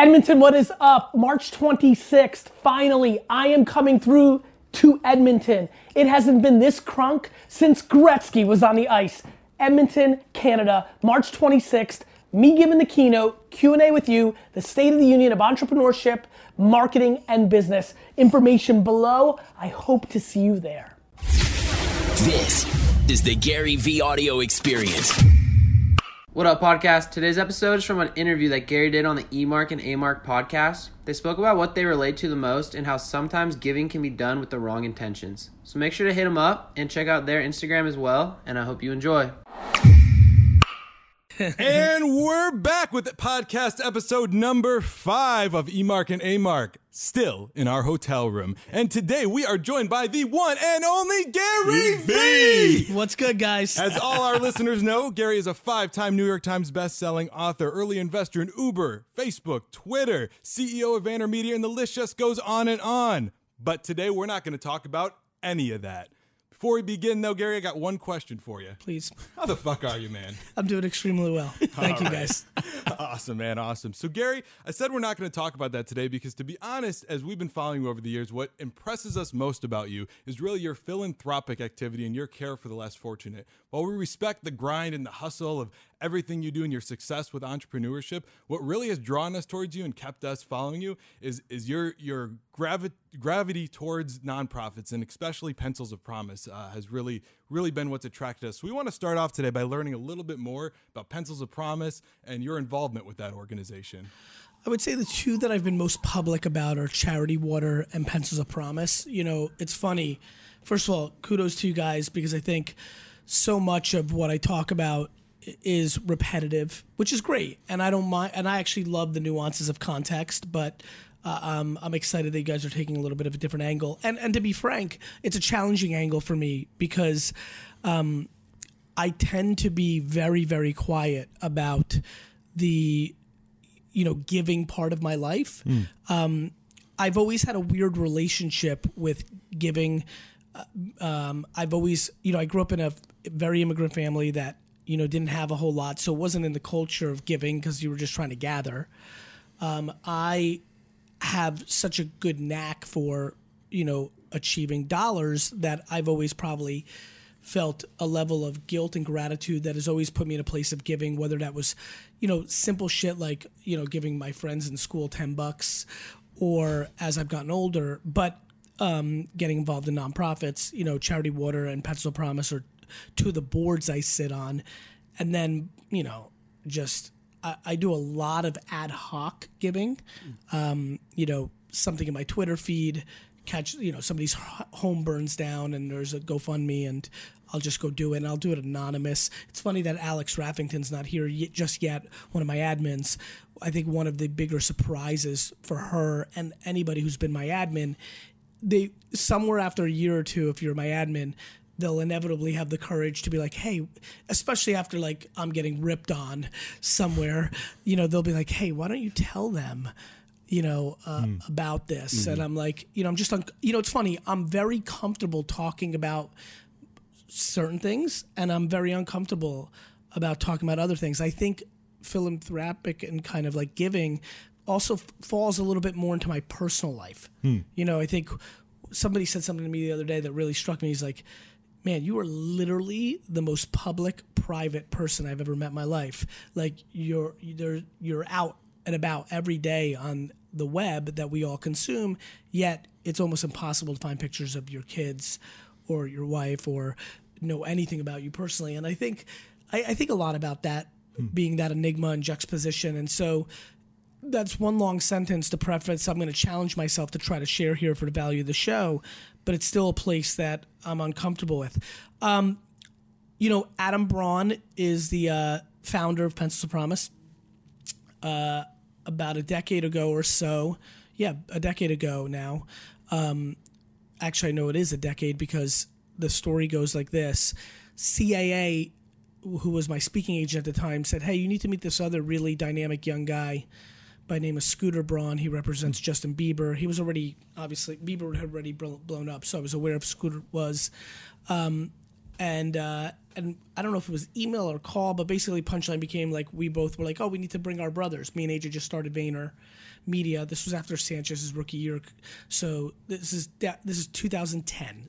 Edmonton, what is up? March 26th, finally, I am coming through to Edmonton. It hasn't been this crunk since Gretzky was on the ice. Edmonton, Canada, March 26th. Me giving the keynote, Q&A with you, the State of the Union of Entrepreneurship, Marketing, and Business. Information below. I hope to see you there. This is the GaryVee audio experience. What up, podcast? Today's episode is from an interview that Gary did on the Emarc and Amarc podcast. They spoke about what they relate to the most and how sometimes giving can be done with the wrong intentions. So make sure to hit them up and check out their Instagram as well, and I hope you enjoy and we're back with podcast episode number five of Emarc and Amarc, still in our hotel room. And today we are joined by the one and only GaryVee. What's good, guys? As all our listeners know, Gary is a five time New York Times best-selling author, early investor in Uber, Facebook, Twitter, CEO of VaynerMedia, and the list just goes on and on. But today we're not going to talk about any of that. Before we begin, though, Gary, I got one question for you. Please. How the fuck are you, man? I'm doing extremely well. Thank All you, right. guys. awesome, man. Awesome. So, Gary, I said we're not going to talk about that today because, to be honest, as we've been following you over the years, what impresses us most about you is really your philanthropic activity and your care for the less fortunate. While we respect the grind and the hustle of everything you do and your success with entrepreneurship, what really has drawn us towards you and kept us following you is is your your gravi- gravity towards nonprofits and especially Pencils of Promise uh, has really really been what's attracted us. So we want to start off today by learning a little bit more about Pencils of Promise and your involvement with that organization. I would say the two that I've been most public about are Charity Water and Pencils of Promise. You know, it's funny. First of all, kudos to you guys because I think so much of what I talk about is repetitive, which is great, and I don't mind. And I actually love the nuances of context, but. Uh, um, I'm excited that you guys are taking a little bit of a different angle, and and to be frank, it's a challenging angle for me because um, I tend to be very very quiet about the you know giving part of my life. Mm. Um, I've always had a weird relationship with giving. Uh, um, I've always, you know, I grew up in a very immigrant family that you know, didn't have a whole lot, so it wasn't in the culture of giving because you were just trying to gather. Um, I have such a good knack for, you know, achieving dollars that I've always probably felt a level of guilt and gratitude that has always put me in a place of giving, whether that was, you know, simple shit like, you know, giving my friends in school 10 bucks or as I've gotten older, but um, getting involved in nonprofits, you know, Charity Water and Pencil Promise are of the boards I sit on, and then you know just I, I do a lot of ad hoc giving. Um, you know, something in my Twitter feed, catch you know somebody's home burns down and there's a GoFundMe and I'll just go do it and I'll do it anonymous. It's funny that Alex Raffington's not here yet, just yet. One of my admins. I think one of the bigger surprises for her and anybody who's been my admin, they somewhere after a year or two, if you're my admin, they'll inevitably have the courage to be like, hey, especially after like I'm getting ripped on somewhere, you know, they'll be like, hey, why don't you tell them? you know, uh, mm. about this. Mm-hmm. And I'm like, you know, I'm just, un- you know, it's funny. I'm very comfortable talking about certain things and I'm very uncomfortable about talking about other things. I think philanthropic and kind of like giving also f- falls a little bit more into my personal life. Mm. You know, I think somebody said something to me the other day that really struck me. He's like, man, you are literally the most public, private person I've ever met in my life. Like you're you're you're out and about every day on the web that we all consume, yet it's almost impossible to find pictures of your kids or your wife or know anything about you personally. And I think I, I think a lot about that hmm. being that enigma and juxtaposition. And so that's one long sentence to preface. I'm going to challenge myself to try to share here for the value of the show but it's still a place that I'm uncomfortable with. Um, you know, Adam Braun is the uh, founder of Pencils of Promise. Uh, about a decade ago or so, yeah, a decade ago now. Um, actually, I know it is a decade because the story goes like this: CAA, who was my speaking agent at the time, said, "Hey, you need to meet this other really dynamic young guy." By name of Scooter Braun. He represents Justin Bieber. He was already obviously Bieber had already blown up, so I was aware of Scooter was. Um, and uh, and I don't know if it was email or call, but basically punchline became like we both were like, oh, we need to bring our brothers. Me and AJ just started Vayner Media. This was after Sanchez's rookie year, so this is this is 2010.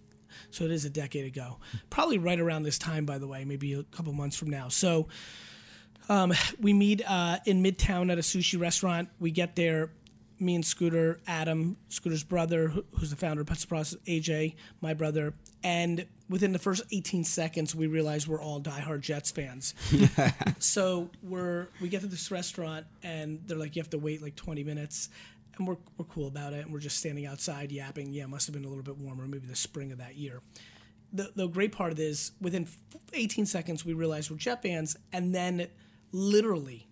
So it is a decade ago, probably right around this time, by the way, maybe a couple months from now. So um, we meet uh, in Midtown at a sushi restaurant. We get there. Me and Scooter, Adam, Scooter's brother, who's the founder of Pets Process, AJ, my brother, and within the first 18 seconds, we realize we're all diehard Jets fans. so we're we get to this restaurant, and they're like, you have to wait like 20 minutes, and we're we're cool about it, and we're just standing outside yapping. Yeah, it must have been a little bit warmer, maybe the spring of that year the, the great part of this, within 18 seconds we realize we're Jet fans, and then literally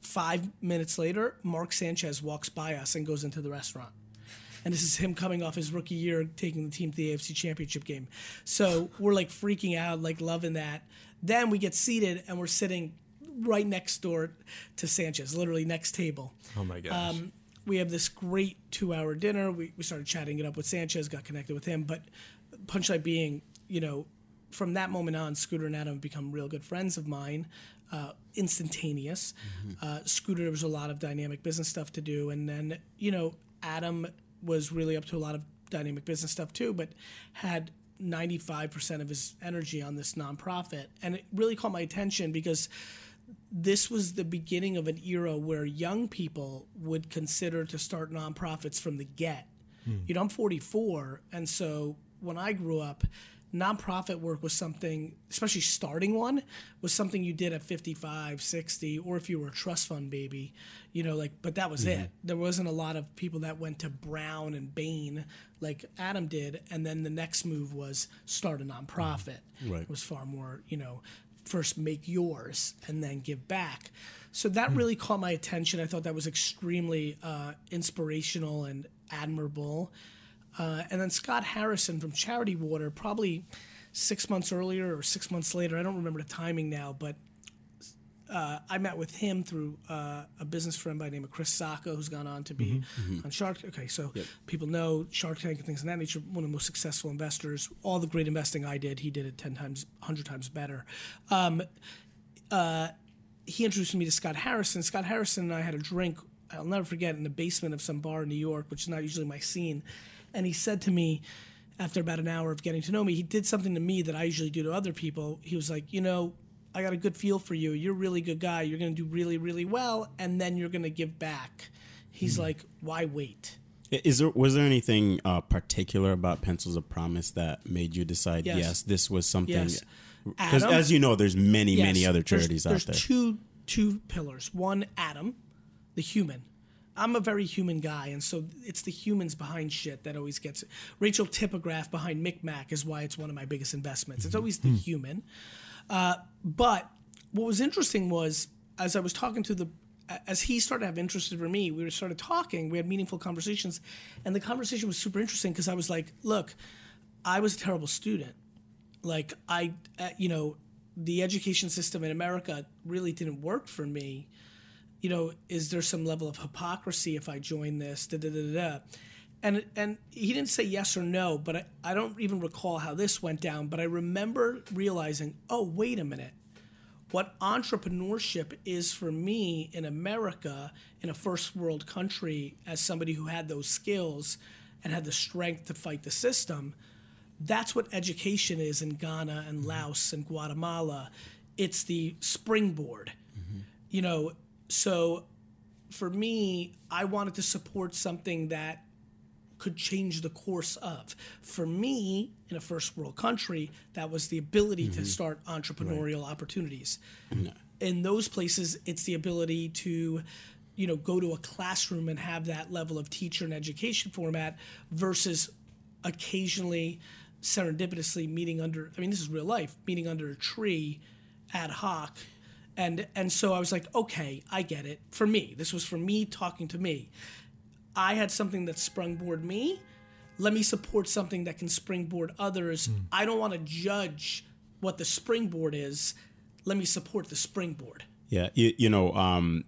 five minutes later, Mark Sanchez walks by us and goes into the restaurant. And this is him coming off his rookie year, taking the team to the AFC Championship game. So we're like freaking out, like loving that. Then we get seated and we're sitting right next door to Sanchez, literally next table Oh my gosh. Um, we have this great two hour dinner. We, we started chatting it up with Sanchez, got connected with him. But punchline being, you know, from that moment on, Scooter and Adam have become real good friends of mine, uh, instantaneous. Uh, Scooter, there was a lot of dynamic business stuff to do. And then, you know, Adam was really up to a lot of dynamic business stuff too, but had 95% of his energy on this nonprofit. And it really caught my attention because this was the beginning of an era where young people would consider to start nonprofits from the get. You know, I'm 44, and so when I grew up, nonprofit work was something, especially starting one, was something you did at 55, 60, or if you were a trust fund baby, you know, like, but that was mm-hmm. it. There wasn't a lot of people that went to Brown and Bain like Adam did, and then the next move was start a mm-hmm. nonprofit. Right. It was far more, you know, first make yours and then give back. So that mm-hmm. really caught my attention. I thought that was extremely uh, inspirational and admirable. Uh, and then Scott Harrison from Charity Water, probably six months earlier or six months later, I don't remember the timing now, but uh, I met with him through uh, a business friend by the name of Chris Sacca, who's gone on to be on Shark. Okay, so people know Shark Tank and things of that nature. One of the most successful investors. All the great investing I did, he did it ten times, hundred times better. Um, uh, he introduced me to Scott Harrison. Scott Harrison and I had a drink. I'll never forget in the basement of some bar in New York, which is not usually my scene. And he said to me, after about an hour of getting to know me, he did something to me that I usually do to other people. He was like, you know, I got a good feel for you. You're a really good guy. You're going to do really, really well, and then you're going to give back. He's like, why wait? Is there was there anything uh, particular about Pencils of Promise that made you decide Yes. yes, this was something? Yes. Because as you know, there's many many other charities there's, out there. There's two two pillars. One, Adam, the human. I'm a very human guy, and so it's the humans behind shit that always gets. It. Rachel Tipograph behind MikMak is why it's one of my biggest investments. It's always the human. Uh, but what was interesting was as I was talking to the as he started to have interest in me, we were started talking. We had meaningful conversations, and the conversation was super interesting because I was like, "Look, I was a terrible student like I, uh, you know, the education system in America really didn't work for me. You know, is there some level of hypocrisy if I join this? Da, da, da, da, da. And and he didn't say yes or no, but I, I don't even recall how this went down. But I remember realizing, oh, wait a minute. What entrepreneurship is for me in America, in a first world country, as somebody who had those skills and had the strength to fight the system, that's what education is in Ghana and mm-hmm. Laos and Guatemala. It's the springboard. Mm-hmm. You know, so for me, I wanted to support something that could change the course of. For me, in a first world country, that was the ability to mm-hmm. start entrepreneurial opportunities. Mm-hmm. In those places, it's the ability to, you know, go to a classroom and have that level of teacher and education format versus occasionally serendipitously meeting under I mean this is real life, meeting under a tree ad hoc. And and so I was like, okay, I get it. For me, this was for me talking to me. I had something that sprungboard me. Let me support something that can springboard others. I don't want to judge what the springboard is. Let me support the springboard. Yeah, you, you know, um,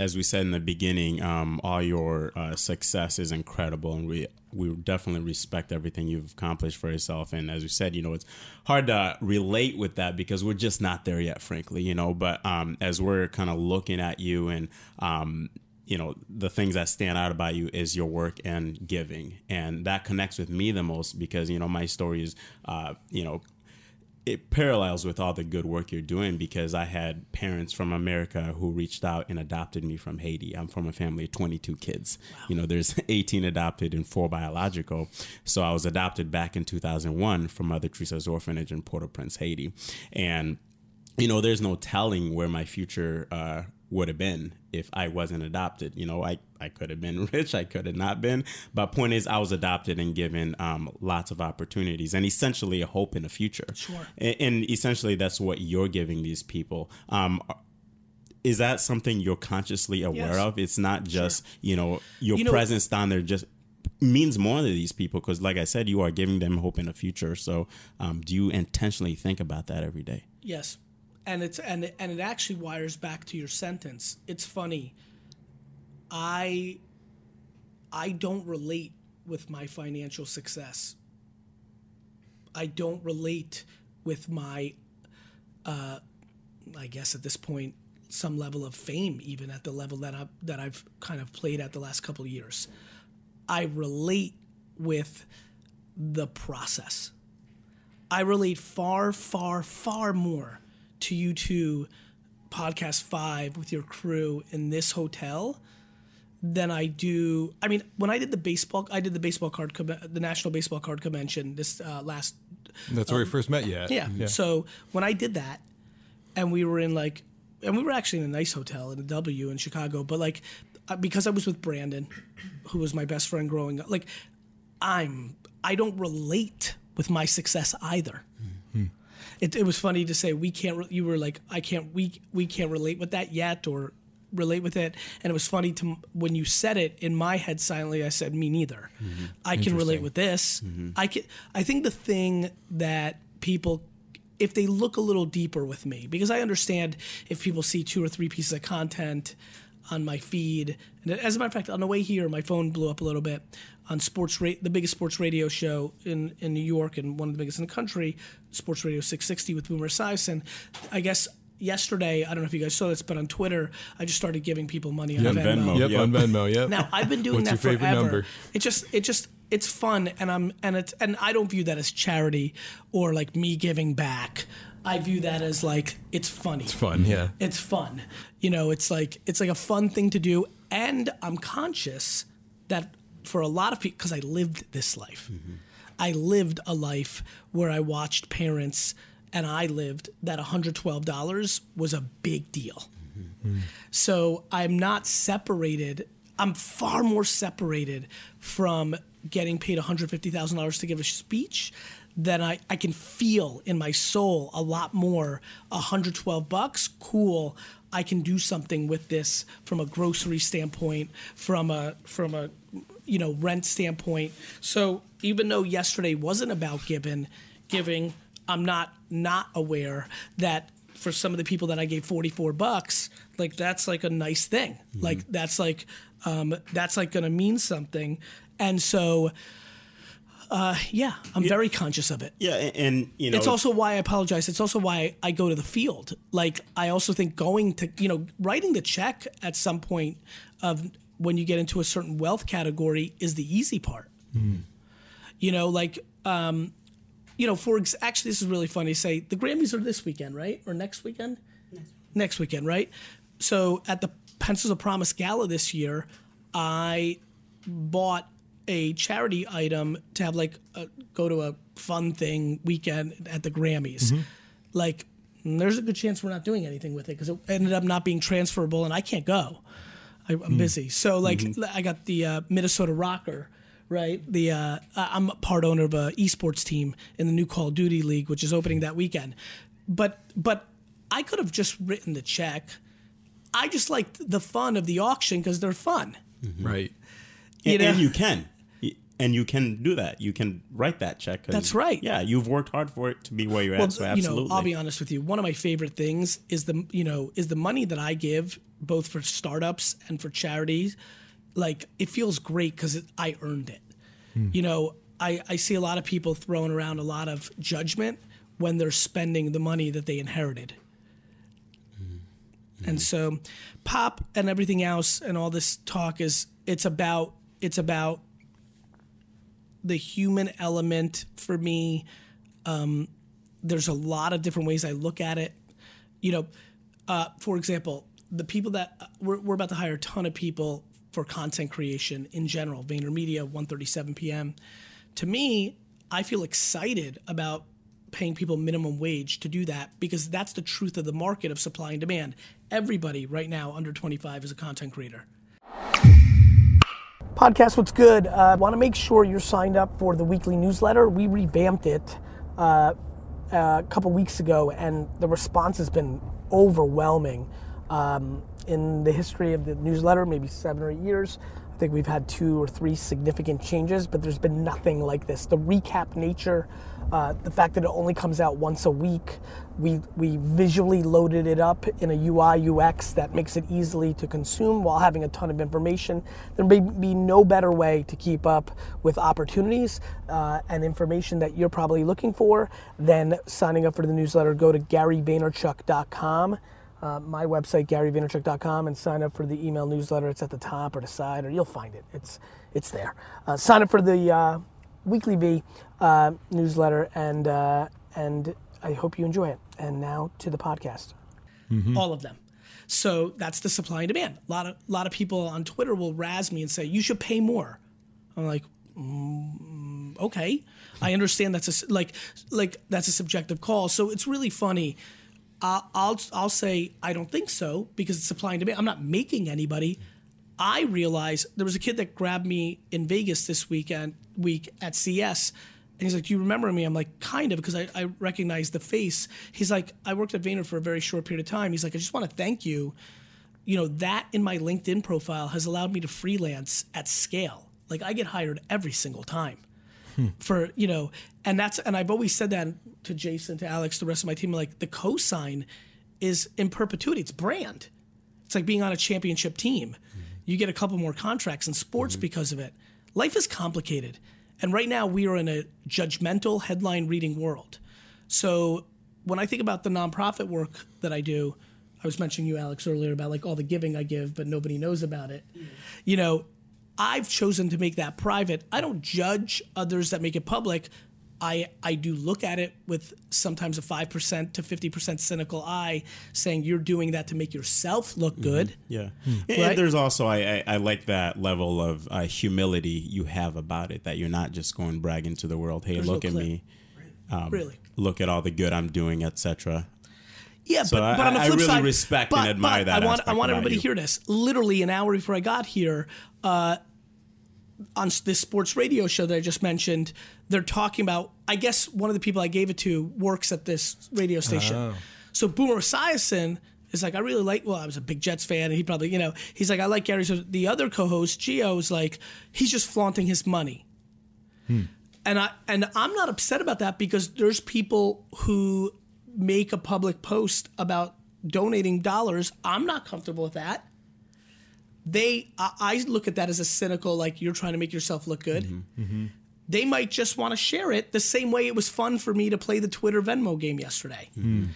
as we said in the beginning, um, all your uh, success is incredible, and we we definitely respect everything you've accomplished for yourself. And as we said, you know, it's hard to relate with that because we're just not there yet, frankly. You know, but um, as we're kind of looking at you and um, you know the things that stand out about you is your work and giving and that connects with me the most because you know my story is uh, you know it parallels with all the good work you're doing because I had parents from America who reached out and adopted me from Haiti. I'm from a family of 22 kids. Wow. You know, there's 18 adopted and four biological. So I was adopted back in 2001 from Mother Teresa's orphanage in Port-au-Prince, Haiti. And you know, there's no telling where my future uh, would have been if I wasn't adopted. You know, I, I could have been rich, I could have not been. But point is, I was adopted and given um, lots of opportunities and essentially a hope in the future. Sure. And, and essentially, that's what you're giving these people. Um, is that something you're consciously aware Yes. of? It's not just, Sure. you know, your You know- presence down there just means more to these people because like i said you are giving them hope in the future so um, do you intentionally think about that every day Yes, and it's and it- and it actually wires back to your sentence. It's funny. I I don't relate with my financial success. I don't relate with my uh I guess at this point some level of fame even at the level that I that I've kind of played at the last couple of years. I relate with the process. I relate far, far, far more to you two podcast five with your crew in this hotel than I do. I mean, when I did the baseball, I did the baseball card, the National Baseball Card Convention this uh, last That's where we first met you at. yeah. So when I did that, and we were in like, and we were actually in a nice hotel in a W in Chicago, but like, uh, because I was with Brandon, who was my best friend growing up, like, I'm, I don't relate with my success either. It, it was funny to say we can't. Re- you were like, I can't. We we can't relate with that yet, or relate with it. And it was funny to when you said it in my head silently. I said, me neither. Mm-hmm. I can relate with this. Mm-hmm. I can. I think the thing that people if they look a little deeper with me because I understand if people see two or three pieces of content on my feed. And as a matter of fact, on the way here, my phone blew up a little bit on sports rate, the biggest sports radio show in, in New York and one of the biggest in the country, Sports Radio 660 with Boomer Esiason. I guess yesterday, I don't know if you guys saw this, but on Twitter, I just started giving people money on Yeah, on Venmo. Venmo. Yep, Yep. on Venmo. Yep. Now I've been doing What's that your favorite forever. number? It just it just it's fun and I'm and it's and I don't view that as charity or like me giving back. I view that as like it's funny. It's fun. Yeah. It's fun. You know, it's like it's like a fun thing to do and I'm conscious that for a lot of people cuz I lived this life. Mm-hmm. I lived a life where I watched parents and I lived that $112 was a big deal. Mm-hmm. Mm. So I'm not separated. I'm far more separated from getting paid $150,000 to give a speech than I, I can feel in my soul a lot more. 112 bucks, cool. I can do something with this from a grocery standpoint, from a from a you know rent standpoint. So even though yesterday wasn't about giving, giving, I'm not not aware that for some of the people that I gave 44 bucks, like that's like a nice thing. Like that's like um, that's like gonna mean something. And so uh, yeah, I'm very conscious of it. yeah and, and you know It's also why I apologize. It's also why I go to the field. Like I also think going to you know writing the check at some point of when you get into a certain wealth category is the easy part. You know, like um, you know, for ex- actually, this is really funny. to Say the Grammys are this weekend, right, or next weekend? Next weekend, right? So at the Pencils of Promise Gala this year, I bought a charity item to have like a, go to a fun thing weekend at the Grammys. Like, there's a good chance we're not doing anything with it because it ended up not being transferable, and I can't go. I, I'm busy. So like, I got the uh, Minnesota Røkkr. Right, the uh, I- I'm a part owner of a esports team in the new Call of Duty League, which is opening that weekend. But but I could have just written the check. I just liked the fun of the auction because they're fun. Right. You and, and you can and you can do that. You can write that check. That's right. Yeah, you've worked hard for it to be where you're well, at. So you know, I'll be honest with you. One of my favorite things is the you know is the money that I give both for startups and for charities. Like it feels great because I earned it. Hmm. You know, I, I see a lot of people throwing around a lot of judgment when they're spending the money that they inherited. Mm-hmm. And so, pop and everything else and all this talk is it's about it's about the human element for me. Um, there's a lot of different ways I look at it. You know, uh, for example, the people that uh, we're, we're about to hire a ton of people for content creation in general. VaynerMedia, 1:37 p.m. To me, I feel excited about paying people minimum wage to do that because that's the truth of the market of supply and demand. Everybody right now under 25 is a content creator. Podcast, what's good? I uh, want to make sure you're signed up for the weekly newsletter. We revamped it uh, a couple weeks ago, and the response has been overwhelming. Um, in the history of the newsletter, maybe seven or eight years, I think we've had two or three significant changes, but there's been nothing like this. The recap nature, uh, the fact that it only comes out once a week, we, we visually loaded it up in a UI UX that makes it easily to consume while having a ton of information. There may be no better way to keep up with opportunities uh, and information that you're probably looking for than signing up for the newsletter. Go to GaryVaynerchuk.com. Uh, my website, GaryVaynerchuk.com, and sign up for the email newsletter. It's at the top or the side, or you'll find it. It's it's there. Uh, sign up for the uh, weekly V uh, newsletter, and uh, and I hope you enjoy it. And now to the podcast. all of them. So that's the supply and demand. A lot of lot of people on Twitter will razz me and say you should pay more. I'm like, mm, okay, I understand that's a s- like like that's a subjective call. So it's really funny. Uh, I'll I'll say I don't think so because it's supply and demand. I'm not making anybody. I realize there was a kid that grabbed me in Vegas this weekend week at CES. And he's like, Do you remember me? I'm like, kind of, because I, I recognize the face. He's like, I worked at Vayner for a very short period of time. He's like, I just want to thank you. You know, that in my LinkedIn profile has allowed me to freelance at scale. Like I get hired every single time hmm. for you know and that's and i've always said that to jason to alex the rest of my team like the cosign is in perpetuity it's brand it's like being on a championship team hmm. you get a couple more contracts in sports mm-hmm. because of it life is complicated and right now we are in a judgmental headline reading world so when i think about the nonprofit work that i do i was mentioning you alex earlier about like all the giving i give but nobody knows about it mm. you know I've chosen to make that private. I don't judge others that make it public. I I do look at it with sometimes a five percent to fifty percent cynical eye, saying you're doing that to make yourself look good. Yeah, Right? and there's also I, I I like that level of uh, humility you have about it. That you're not just going bragging to the world, "Hey, There's look no at clip. me, um, Really. look at all the good I'm doing, etc." Yeah, So but, I- but on the I flip really side, respect and but- admire that I want I want everybody you. to hear this. Literally an hour before I got here, uh, on this sports radio show that I just mentioned, they're talking about. I guess one of the people I gave it to works at this radio station. Oh. So Boomer Esiason is like, I really like. Well, I was a big Jets fan, and he probably, you know, he's like, I like Gary. So the other co-host, Gio, is like, he's just flaunting his money hmm. and I and I'm not upset about that because there's people who make a public post about donating dollars. I'm not comfortable with that. They, I, I look at that as a cynical, like you're trying to make yourself look good. Mm-hmm. Mm-hmm. They might just want to share it the same way it was fun for me to play the Twitter Venmo game yesterday. Hmm.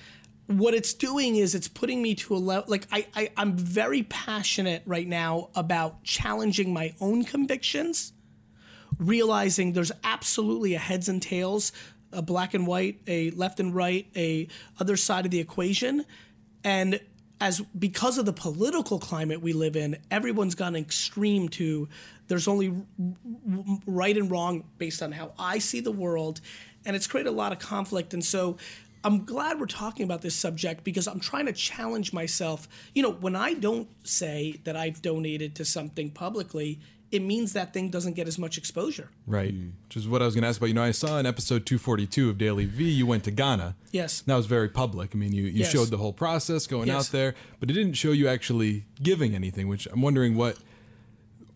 What it's doing is it's putting me to a level like I, I I'm very passionate right now about challenging my own convictions realizing there's absolutely a heads and tails, a black and white, a left and right, a other side of the equation, and as because of the political climate we live in, everyone's gone extreme to there's only right and wrong based on how I see the world, and it's created a lot of conflict. And so I'm glad we're talking about this subject because I'm trying to challenge myself. You know, when I don't say that I've donated to something publicly, it means that thing doesn't get as much exposure. Right. Hmm. Which is what I was going to ask about. You know, I saw in episode 242 of DailyVee, you went to Ghana. Yes. That was very public. I mean, you, you Yes. showed the whole process going Yes. out there, but it didn't show you actually giving anything, which I'm wondering what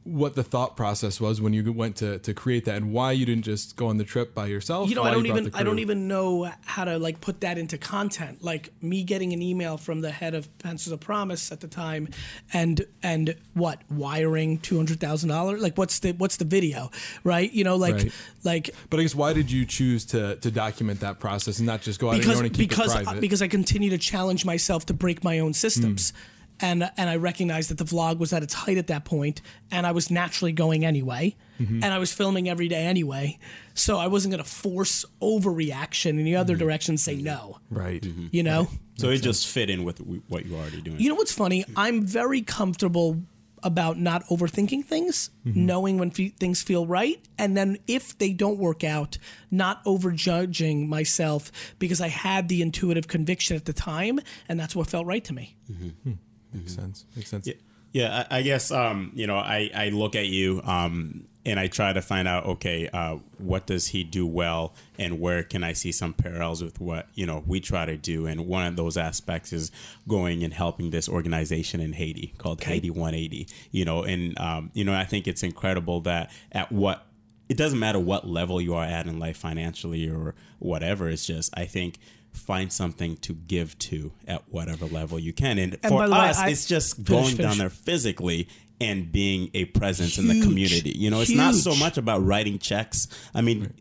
what the thought process was when you went to to create that, and why you didn't just go on the trip by yourself. you know i don't even i don't even know how to like put that into content like me getting an email from the head of pencils of promise at the time and and what wiring $200000 like what's the what's the video right you know like Right. like But I guess why did you choose to to document that process and not just go out because on your own and keep because it private? because I continue to challenge myself to break my own systems. Hmm. And, and I recognized that the vlog was at its height at that point, and I was naturally going anyway, Mm-hmm. and I was filming every day anyway, so I wasn't going to force overreaction in the other mm-hmm. direction and say mm-hmm. no, right. Mm-hmm. you know. So it just fit in with what you're already doing. You know what's funny? I'm very comfortable about not overthinking things, knowing when fe- things feel right, and then if they don't work out, not overjudging myself because I had the intuitive conviction at the time, and that's what felt right to me. Hmm. Makes sense. Makes sense. Yeah, yeah. I, I guess um, you know, I I look at you um, and I try to find out, okay, uh, what does he do well, and where can I see some parallels with what you know we try to do? And one of those aspects is going and helping this organization in Haiti called Haiti 180. You know, and um, you know, I think it's incredible that at what it doesn't matter what level you are at in life financially or whatever. It's just I think find something to give to at whatever level you can. And, for the way, us, I- it's just Finish, going finish. down there physically and being a presence in the community. You know, it's not so much about writing checks. I mean,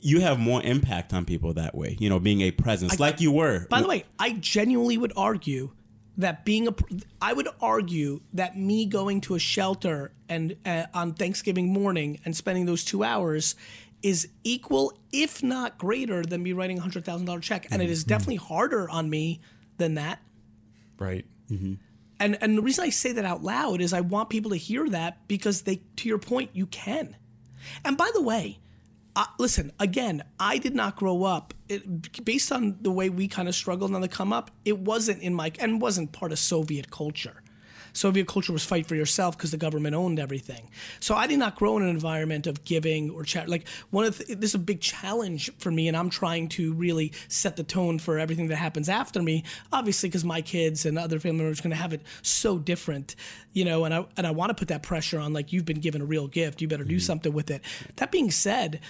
you have more impact on people that way. You know, being a presence like you were. By the way, I genuinely would argue that being a, I would argue that me going to a shelter and uh, on Thanksgiving morning and spending those two hours is equal, if not greater, than me writing a hundred thousand dollar check, and it is definitely harder on me than that. Right. And and the reason I say that out loud is I want people to hear that because they, to your point, you can. And by the way, uh, listen again. I did not grow up it, based on the way we kind of struggled on the come up. It wasn't in my and wasn't part of Soviet culture. Soviet culture was fight for yourself because the government owned everything. So I did not grow in an environment of giving or chat. Like one of the, this is a big challenge for me, and I'm trying to really set the tone for everything that happens after me. Obviously, because my kids and other family members are going to have it so different, you know. And I and I want to put that pressure on. Like you've been given a real gift, you better do mm-hmm. something with it. That being said.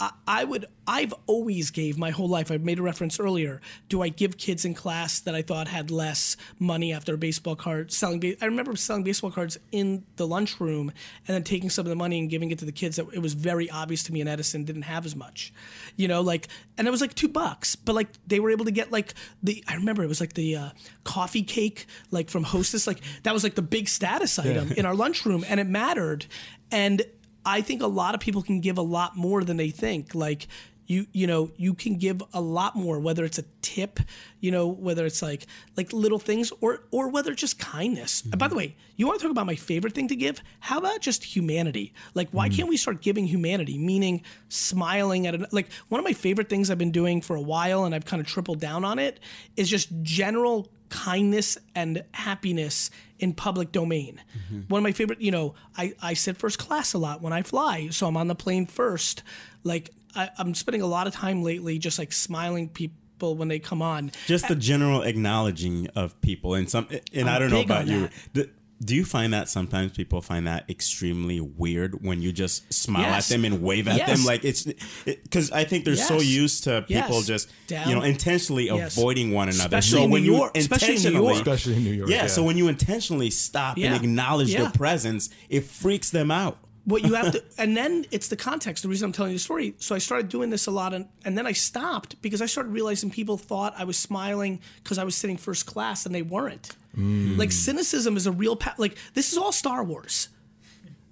I- I would. I've always gave my whole life. I've made a reference earlier. Do I give kids in class that I thought had less money after a baseball card selling? I remember selling baseball cards in the lunchroom and then taking some of the money and giving it to the kids. That it was very obvious to me, and Edison didn't have as much, you know. Like, and it was like two bucks, but like they were able to get like the. I remember it was like the uh, coffee cake, like from Hostess. Like that was like the big status item in our lunchroom, and it mattered. And I think a lot of people can give a lot more than they think. Like you, you know, you can give a lot more, whether it's a tip, you know, whether it's like like little things, or or whether it's just kindness. And by the way, you want to talk about my favorite thing to give? How about just humanity? Like, why mm. can't we start giving humanity? Meaning, smiling at an, like one of my favorite things I've been doing for a while, and I've kind of tripled down on it, is just general kindness and happiness in public domain. Mm-hmm. One of my favorite, you know, I, I sit first class a lot when I fly, so I'm on the plane first. Like I, I'm spending a lot of time lately just like smiling people when they come on. just the general acknowledging of people and some and I'm I don't know about you. that. Do, do you find that sometimes people find that extremely weird when you just smile Yes. at them and wave at Yes. them like it's because I think they're so used to people Yes. just Down. you know intentionally Yes. avoiding one another. Especially so in when New you York- especially in New York. Especially in New York. yeah, Yeah. so when you intentionally stop Yeah. and acknowledge Yeah. their presence, it freaks them out. what you have to and then it's the context the reason i'm telling you the story so i started doing this a lot and, and then i stopped because i started realizing people thought i was smiling because i was sitting first class and they weren't Mm. like cynicism is a real pa- like this is all star wars.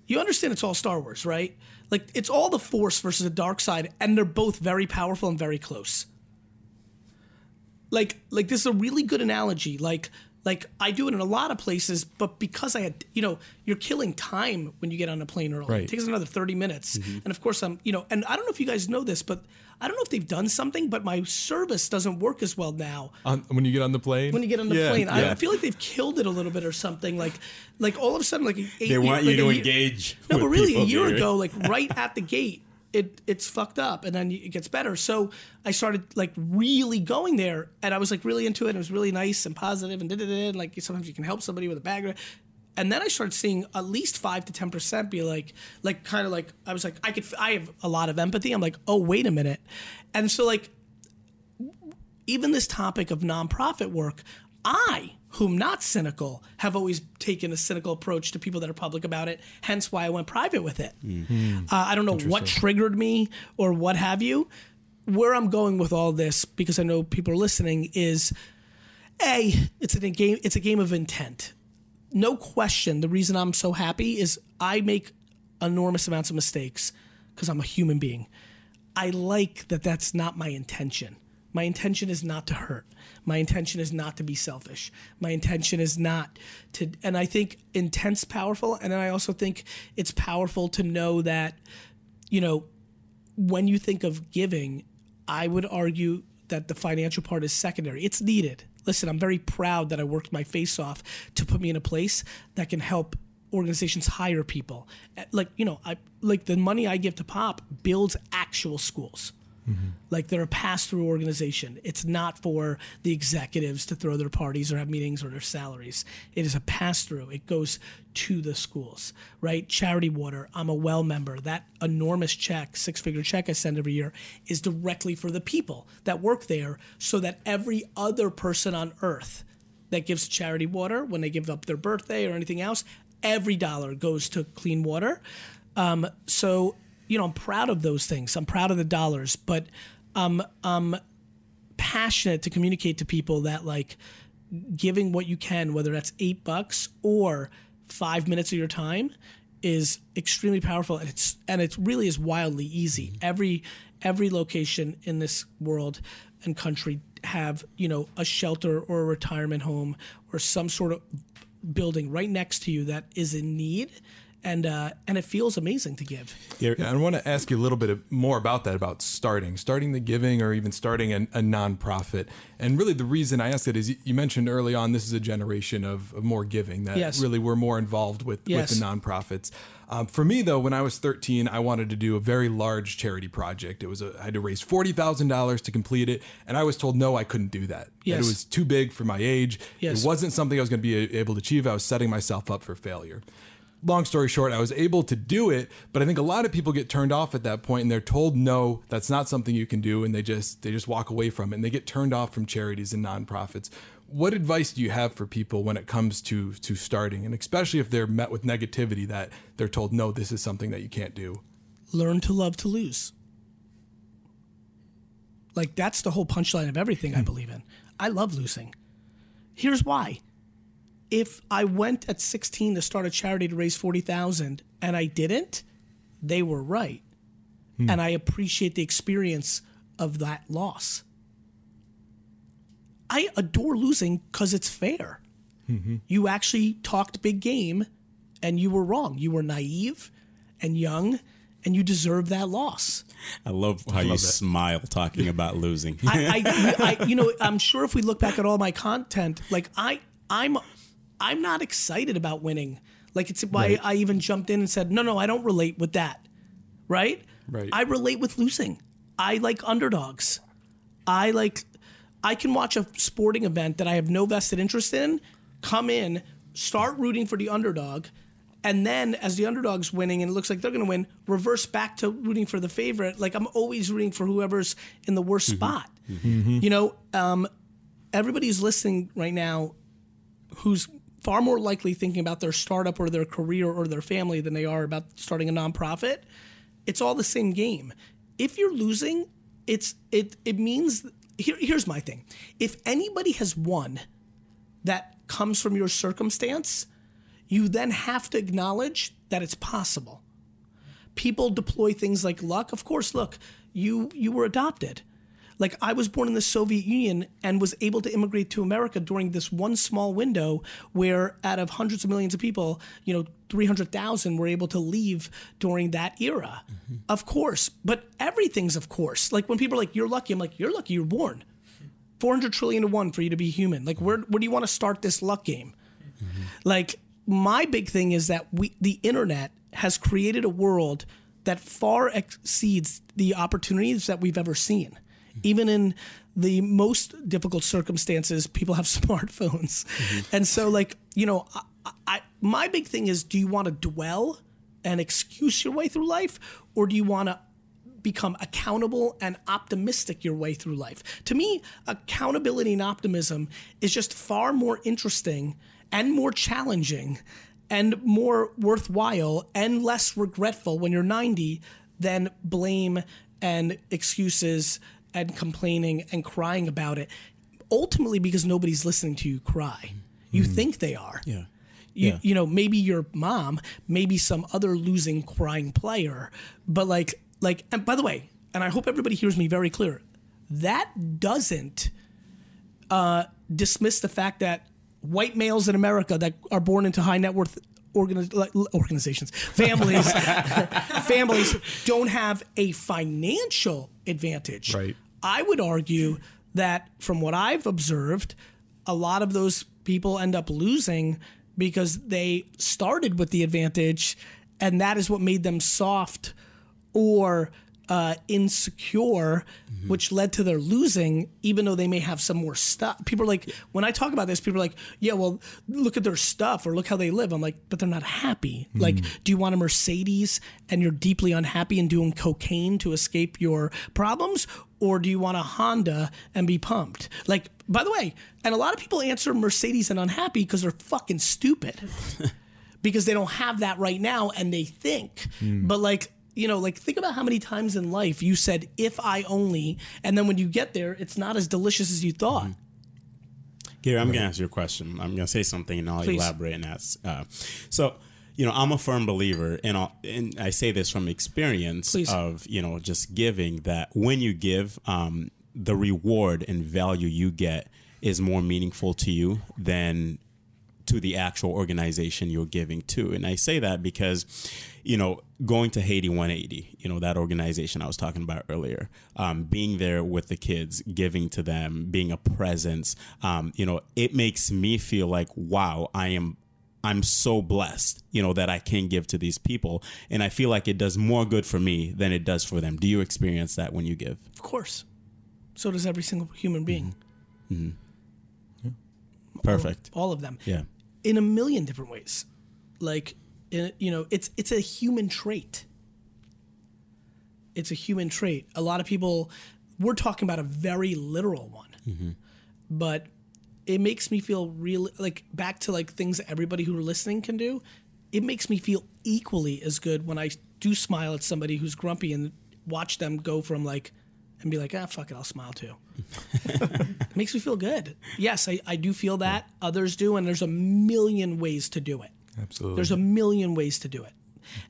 You understand it's all star wars right? Like it's all the force versus the dark side and they're both very powerful and very close. Like like this is a really good analogy. Like like i do it in a lot of places but because i had you know you're killing time when you get on a plane early. Right. it takes another 30 minutes. Mm-hmm. And of course i'm you know and i don't know if you guys know this but i don't know if they've done something but my service doesn't work as well now On, when you get on the plane. when you get on the Yeah, plane I, yeah. I feel like they've killed it a little bit or something like like all of a sudden like eight, They want like you to a year- engage. no, but really, a year here. ago, like right at the gate, it it's fucked up, and then it gets better. So I started like really going there, and I was like really into it. and It was really nice and positive, and da da da. Like sometimes you can help somebody with a bag, and then I started seeing at least five to ten percent be like, like kind of like I was like, I could, I have a lot of empathy. I'm like, oh wait a minute, and so like, even this topic of nonprofit work, I, whom not cynical, have always taken a cynical approach to people that are public about it. Hence why I went private with it. Uh, I don't know what triggered me or what have you. Where I'm going with all this, because I know people are listening, is a it's a game. It's a game of intent. No question. The reason I'm so happy is I make enormous amounts of mistakes because I'm a human being. I like that that's not my intention. My intention is not to hurt. My intention is not to be selfish. My intention is not to, and I think intent's powerful. And I also think it's powerful to know that, you know, when you think of giving, I would argue that the financial part is secondary. It's needed. Listen, I'm very proud that I worked my face off to put me in a place that can help organizations hire people. Like, you know, I like the money I give to Pop builds actual schools. Like they're a pass-through organization. It's not for the executives to throw their parties or have meetings or their salaries. It is a pass-through. It goes to the schools, right? Charity Water. I'm a well member. That enormous check, six-figure check I send every year, is directly for the people that work there, so that every other person on earth that gives charity water when they give up their birthday or anything else, every dollar goes to clean water. Um, so, you know, I'm proud of those things. I'm proud of the dollars, but um, I'm passionate to communicate to people that like giving what you can, whether that's eight bucks or five minutes of your time, is extremely powerful, and it's and it really is wildly easy. Every every location in this world and country have you know a shelter or a retirement home or some sort of building right next to you that is in need, and uh, and it feels amazing to give. Yeah, I want to ask you a little bit more about that, about starting, starting the giving, or even starting a, a nonprofit. And really, the reason I asked it is you- mentioned early on this is a generation of, of more giving that Yes. really we're more involved with Yes. with the nonprofits. Um, for me, though, when I was 13, I wanted to do a very large charity project. It was a, I had to raise forty thousand dollars to complete it, and I was told no, I couldn't do that. That Yes. it was too big for my age. Yes. It wasn't something I was going to be able to achieve. I was setting myself up for failure long story short, I was able to do it, but I think a lot of people get turned off at that point and they're told no, that's not something you can do and they just they just walk away from it and they get turned off from charities and nonprofits. What advice do you have for people when it comes to to starting and especially if they're met with negativity that they're told no, this is something that you can't do? learn to love to lose. Like that's the whole punchline of everything I hmm. believe in. I love losing. Here's why. If I went at 16 to start a charity to raise 40,000 and I didn't, they were right. Hmm. And I appreciate the experience of that loss. I adore losing cuz it's fair. Mm-hmm. You actually talked big game and you were wrong. You were naive and young and you deserve that loss. I love how you smile talking about losing. I, I, I, you know, I'm sure if we look back at all my content, like I, I'm, I'm not excited about winning. Like it's why I even jumped in and said, no, no, I don't relate with that. Right? Right. I relate with losing. I like underdogs. I like, I can watch a sporting event that I have no vested interest in, come in, start rooting for the underdog, and then as the underdog's winning and it looks like they're going to win, reverse back to rooting for the favorite. Like I'm always rooting for whoever's in the worst spot. You know, um, everybody's listening right now who's far more likely thinking about their startup or their career or their family than they are about starting a nonprofit. It's all the same game. If you're losing, it's it it means here, here's my thing. If anybody has won that comes from your circumstance, you then have to acknowledge that it's possible. People deploy things like luck. Of course, look, you you were adopted. Like I was born in the Soviet Union and was able to immigrate to America during this one small window where out of hundreds of millions of people, you know, 300,000 were able to leave during that era. Mm-hmm. Of course, but everything's of course. Like when people are like you're lucky, I'm like you're lucky you're born. 400 trillion to 1 for you to be human. Like where where do you want to start this luck game? Mm-hmm. Like my big thing is that we the internet has created a world that far exceeds the opportunities that we've ever seen. Even in the most difficult circumstances, people have smartphones, mm-hmm. and so like you know, I, I my big thing is do you want to dwell and excuse your way through life or do you want to become accountable and optimistic your way through life? To me accountability and optimism is just far more interesting and more challenging and more worthwhile and less regretful when you're 90 than blame and excuses and complaining and crying about it ultimately because nobody's listening to you cry you think they are Yeah. you, Yeah. you know maybe your mom maybe some other losing crying player but like like and by the way and i hope everybody hears me very clear that doesn't uh, dismiss the fact that white males in america that are born into high net worth organi- organizations families families don't have a financial advantage Right. i would argue that from what i've observed a lot of those people end up losing because they started with the advantage and that is what made them soft or uh, insecure, which led to their losing, even though they may have some more stuff. People are like, when I talk about this, people are like, yeah, well, look at their stuff or look how they live. I'm like, but they're not happy. Like, do you want a Mercedes and you're deeply unhappy and doing cocaine to escape your problems? Or do you want a Honda and be pumped? Like, by the way, and a lot of people answer Mercedes and unhappy because they're fucking stupid because they don't have that right now and they think. But like, you know, like think about how many times in life you said if I only and then when you get there it's not as delicious as you thought. Gary, I'm going to ask you a question. I'm going to say something and I'll Please. elaborate and ask. Uh, so, you know, I'm a firm believer, and, I'll, and I say this from experience Please. of, you know, just giving that when you give, um, the reward and value you get is more meaningful to you than to the actual organization you're giving to. And I say that because, you know, going to Haiti 180, you know, that organization I was talking about earlier, um, being there with the kids, giving to them, being a presence, um, you know, it makes me feel like, wow, I am. I'm so blessed, you know, that I can give to these people. And I feel like it does more good for me than it does for them. Do you experience that when you give? Of course. So does every single human being. Perfect. All of them. Yeah. In a million different ways. Like you know, it's it's a human trait. It's a human trait. A lot of people we're talking about a very literal one. But it makes me feel really like back to like things that everybody who are listening can do. It makes me feel equally as good when I do smile at somebody who's grumpy and watch them go from like and be like, ah, fuck it, I'll smile too. It makes me feel good. Yes, I, I do feel that. Others do, and there's a million ways to do it. Absolutely. There's a million ways to do it.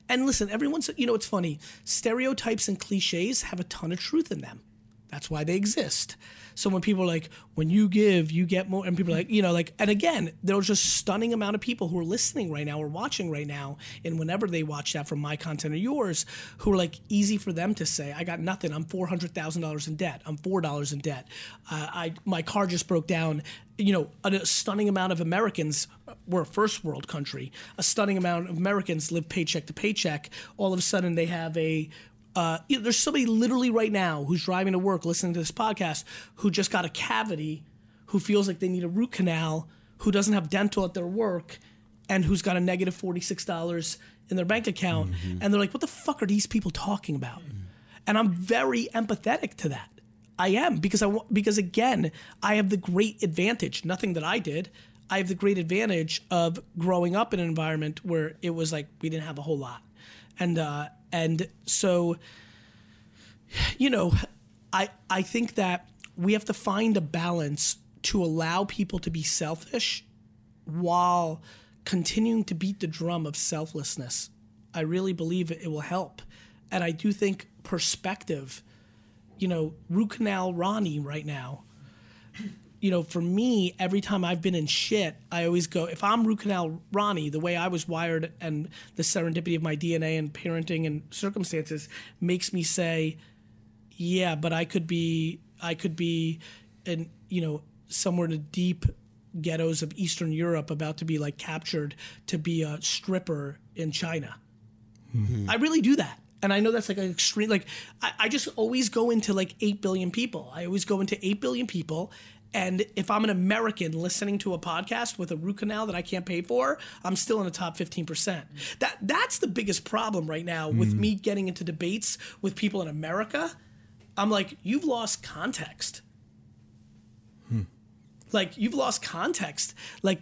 And listen, everyone's, you know, it's funny. Stereotypes and cliches have a ton of truth in them. That's why they exist. So when people are like, when you give, you get more, and people are like, you know, like, and again, there's just stunning amount of people who are listening right now or watching right now, and whenever they watch that from my content or yours, who are like, easy for them to say, I got nothing. I'm four hundred thousand dollars in debt. I'm four dollars in debt. Uh, I my car just broke down. You know, a stunning amount of Americans. We're a first world country. A stunning amount of Americans live paycheck to paycheck. All of a sudden, they have a uh, you know, there's somebody literally right now who's driving to work listening to this podcast who just got a cavity, who feels like they need a root canal, who doesn't have dental at their work, and who's got a negative $46 in their bank account. And they're like, what the fuck are these people talking about? And I'm very empathetic to that. I am because I because again, I have the great advantage, nothing that I did. I have the great advantage of growing up in an environment where it was like we didn't have a whole lot. And uh and so you know, I I think that we have to find a balance to allow people to be selfish while continuing to beat the drum of selflessness. I really believe it, will help. And I do think perspective, you know, root canal Ronnie right now, you know, for me, every time I've been in shit, I always go, if I'm root canal Ronnie, the way I was wired and the serendipity of my DNA and parenting and circumstances makes me say, yeah, but I could be, I could be, in you know, somewhere in the deep ghettos of Eastern Europe, about to be like captured to be a stripper in China. Mm-hmm. I really do that. And I know that's like an extreme, like, I, I just always go into like 8 billion people. I always go into 8 billion people And if I'm an American listening to a podcast with a root canal that I can't pay for, I'm still in the top 15%. That that's the biggest problem right now with mm. me getting into debates with people in America. I'm like, you've lost context. Hmm. Like you've lost context. Like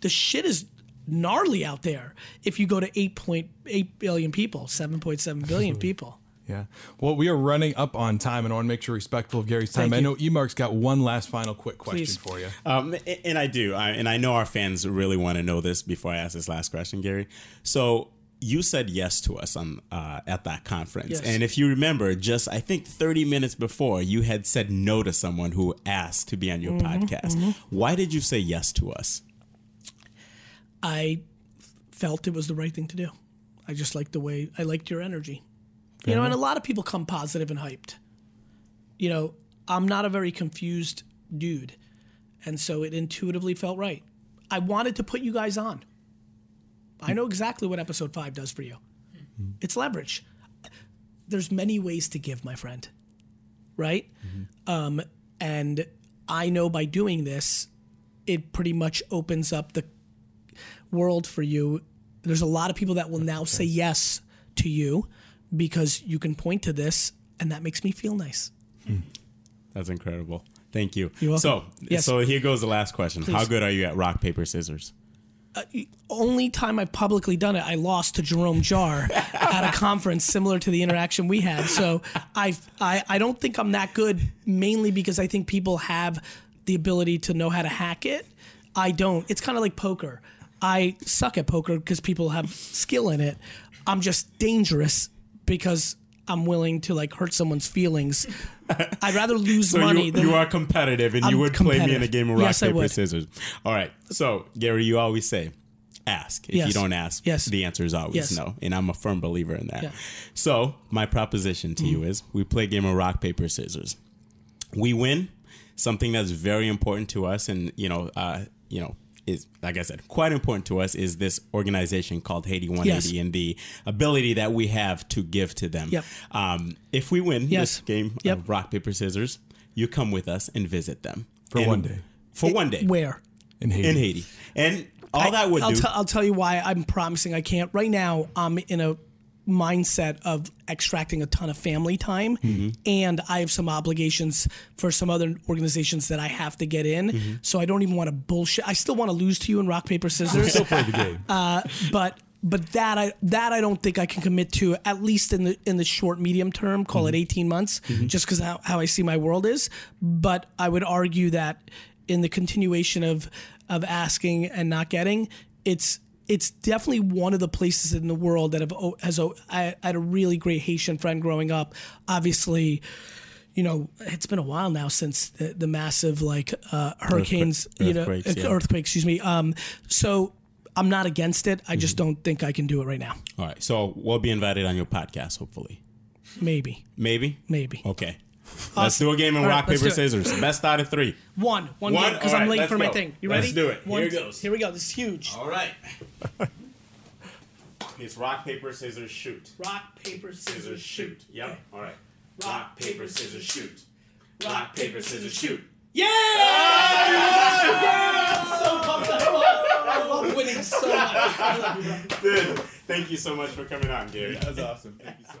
the shit is gnarly out there. If you go to 8.8 billion people, 7.7 billion people. Yeah. Well, we are running up on time, and I want to make sure respectful of Gary's time. I you. know Emarc's got one last final quick question Please. for you. Um, and I do, I, and I know our fans really want to know this before I ask this last question, Gary. So you said yes to us on uh, at that conference, Yes. and if you remember, just I think thirty minutes before, you had said no to someone who asked to be on your Mm-hmm, podcast. Why did you say yes to us? I felt it was the right thing to do. I just liked the way I liked your energy. You know, and a lot of people come positive and hyped. You know, I'm not a very confused dude. And so it intuitively felt right. I wanted to put you guys on. I know exactly what episode 5 does for you. It's leverage. There's many ways to give, my friend. Right? Um, and I know by doing this, it pretty much opens up the world for you. There's a lot of people that will now say yes to you because you can point to this, and that makes me feel nice. Hmm. That's incredible. Thank you. You're So. Yes. so here goes the last question. How good are you at rock paper scissors? Uh, only time I've publicly done it, I lost to Jerome Jarre at a conference similar to the interaction we had. So I, I, I don't think I'm that good, mainly because I think people have the ability to know how to hack it. I don't. It's kind of like poker. I suck at poker because people have skill in it. I'm just dangerous because I'm willing to like hurt someone's feelings. I'd rather lose So money you, than you are competitive, and you I'm would play me in a game of rock Yes, paper scissors. All right. So Gary, you always say, ask. If you don't ask, Yes. the answer is always Yes. no, and I'm a firm believer in that. Yeah. Mm-hmm. So my proposition to you is, we play a game of rock paper scissors. We win something that's very important to us, and you know, uh, you know. Is like I said, quite important to us is this organization called Haiti 180 Yes. and the ability that we have to give to them. Yep. Um, if we win Yes. this game Yep. of rock paper scissors, you come with us and visit them For And- one day. For one day where. In Haiti. in Haiti, and all that would I'll, do. t- I'll tell you why I'm promising I can't. Right now, I'm in a mindset of extracting a ton of family time, Mm-hmm. and I have some obligations for some other organizations that I have to get in. Mm-hmm. So I don't even want to bullshit. I still want to lose to you in rock paper scissors, Still play the game. but but that I that I don't think I can commit to at least in the in the short medium term. Call it 18 months, just because how, how I see my world is. But I would argue that in the continuation of of asking and not getting, it's it's definitely one of the places in the world that have has o- I, had a really great Haitian friend growing up. Obviously, you know, it's been a while now since the, the massive like uh, hurricanes, you know, earthquakes, yeah. earthquakes. Excuse me. Um, so I'm not against it. I Mm-hmm. just don't think I can do it right now. all right, so we'll be invited on your podcast, hopefully. Maybe, Maybe. maybe Okay. Let's do a game of right, rock paper scissors. Best out of three. one, one, One? because All I'm late for my thing. You ready? Let's do it. One, Here it goes. Here we go. This is huge. All right. it's rock paper scissors shoot. Rock, paper, scissors, shoot. Yep. All right. Rock paper scissors shoot. Rock paper scissors shoot. Yeah! so pumped. I love, I love winning so much. I love you, bro. Dude, thank you so much for coming on, Gary. That's awesome. Thank you so much.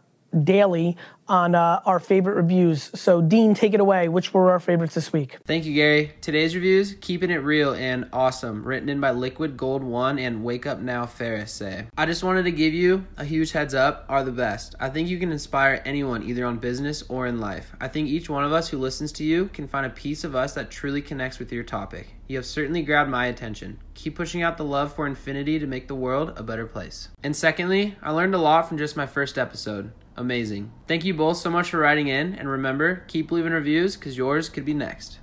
daily on uh, our favorite reviews. So, Dean, take it away. Which were our favorites this week? Thank you, Gary. Today's reviews, keeping it real and awesome, written in by Liquid Gold One and Wake Up Now Ferris say. I just wanted to give you a huge heads up, are the best. I think you can inspire anyone either on business or in life. I think each one of us who listens to you can find a piece of us that truly connects with your topic. You have certainly grabbed my attention. Keep pushing out the love for infinity to make the world a better place. And secondly, I learned a lot from just my first episode. Amazing. Thank you both so much for writing in, and remember, keep leaving reviews because yours could be next.